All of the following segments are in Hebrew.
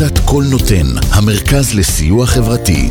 עמותת קול נותן, המרכז לסיוע חברתי.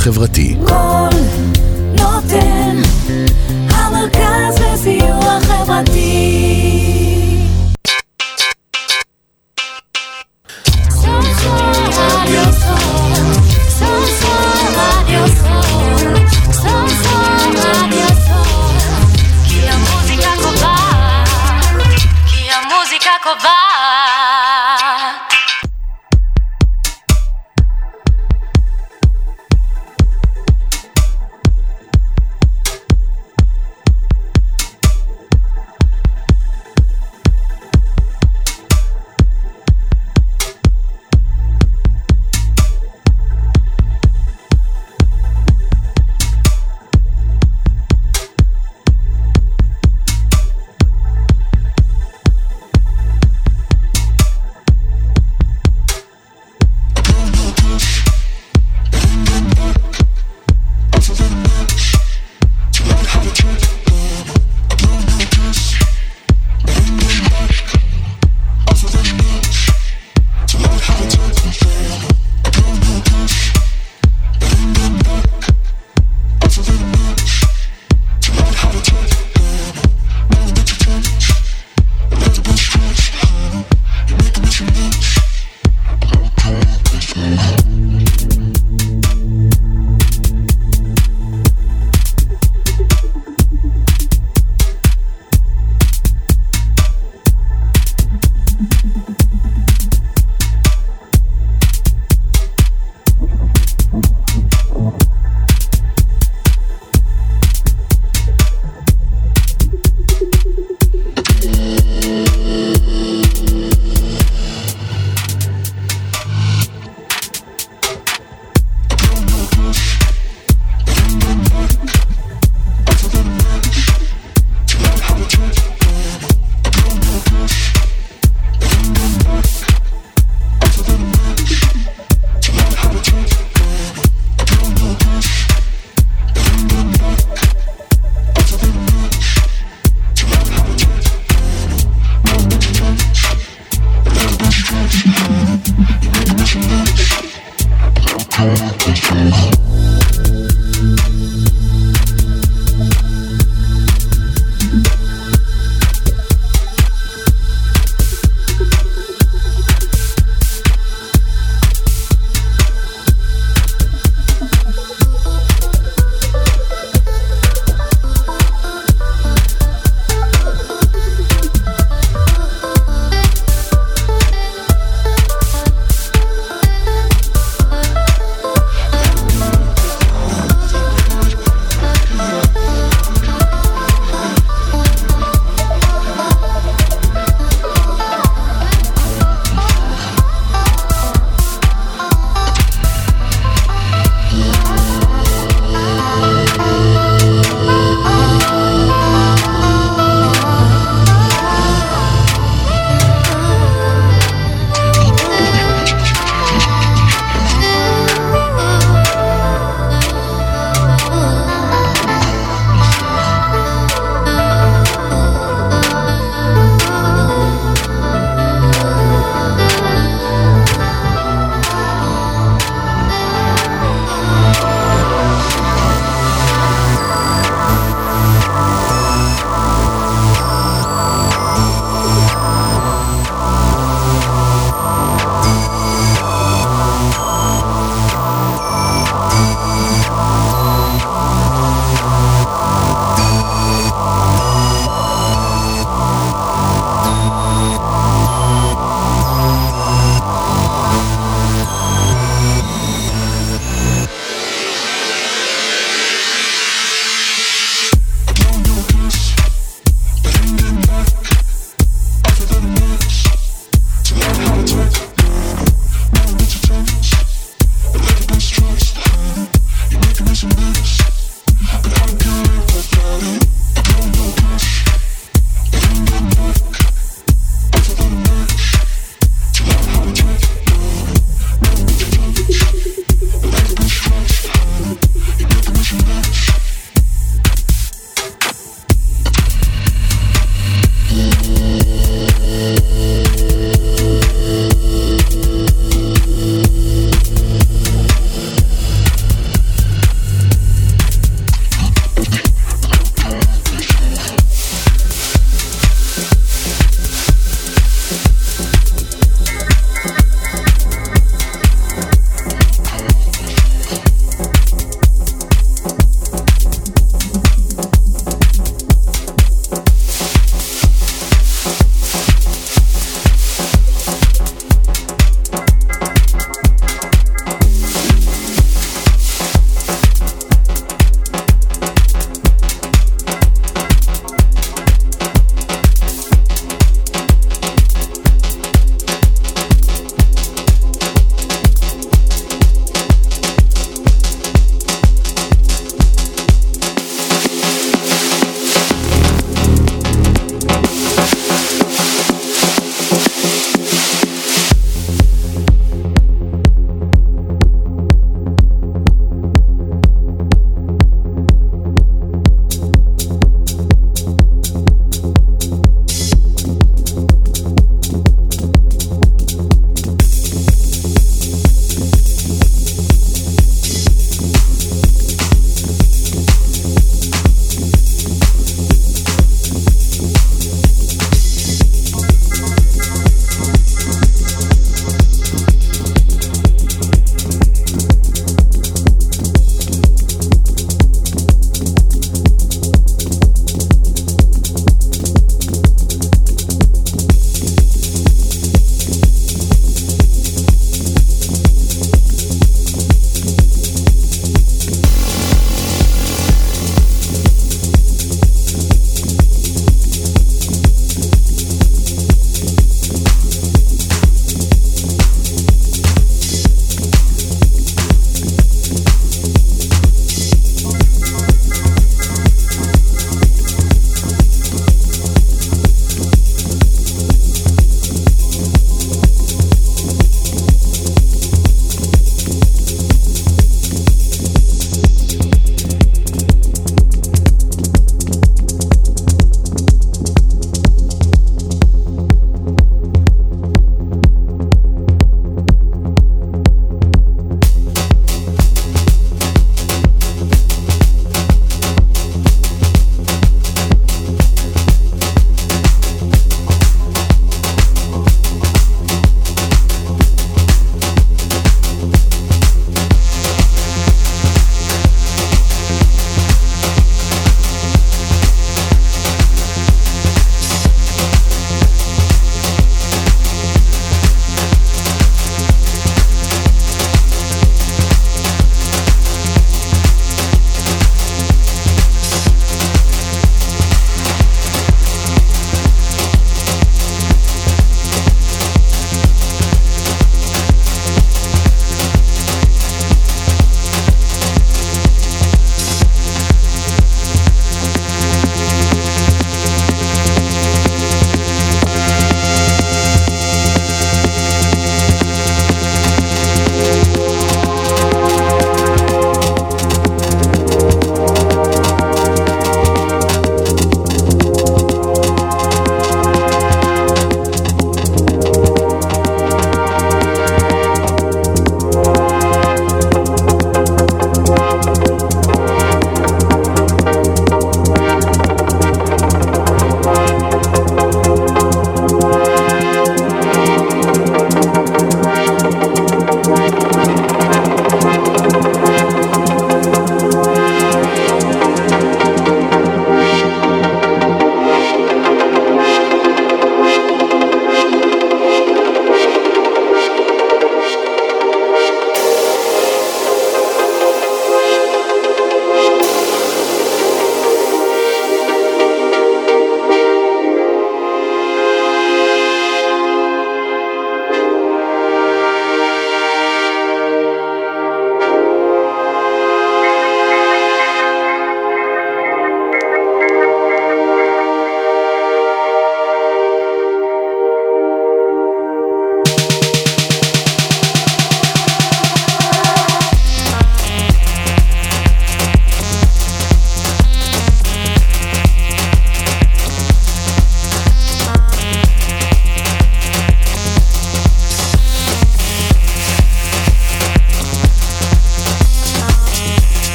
חברתי. קול נותן, המרכז לסיוע חברתי.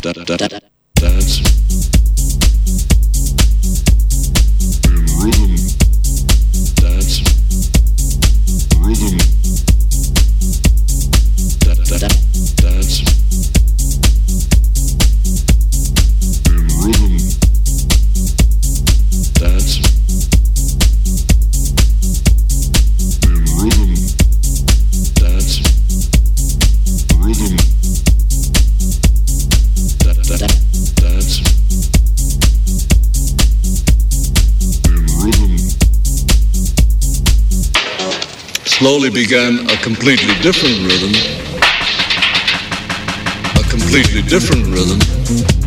da, da, da, da. da slowly began a completely different rhythm. A completely different rhythm.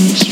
Peace.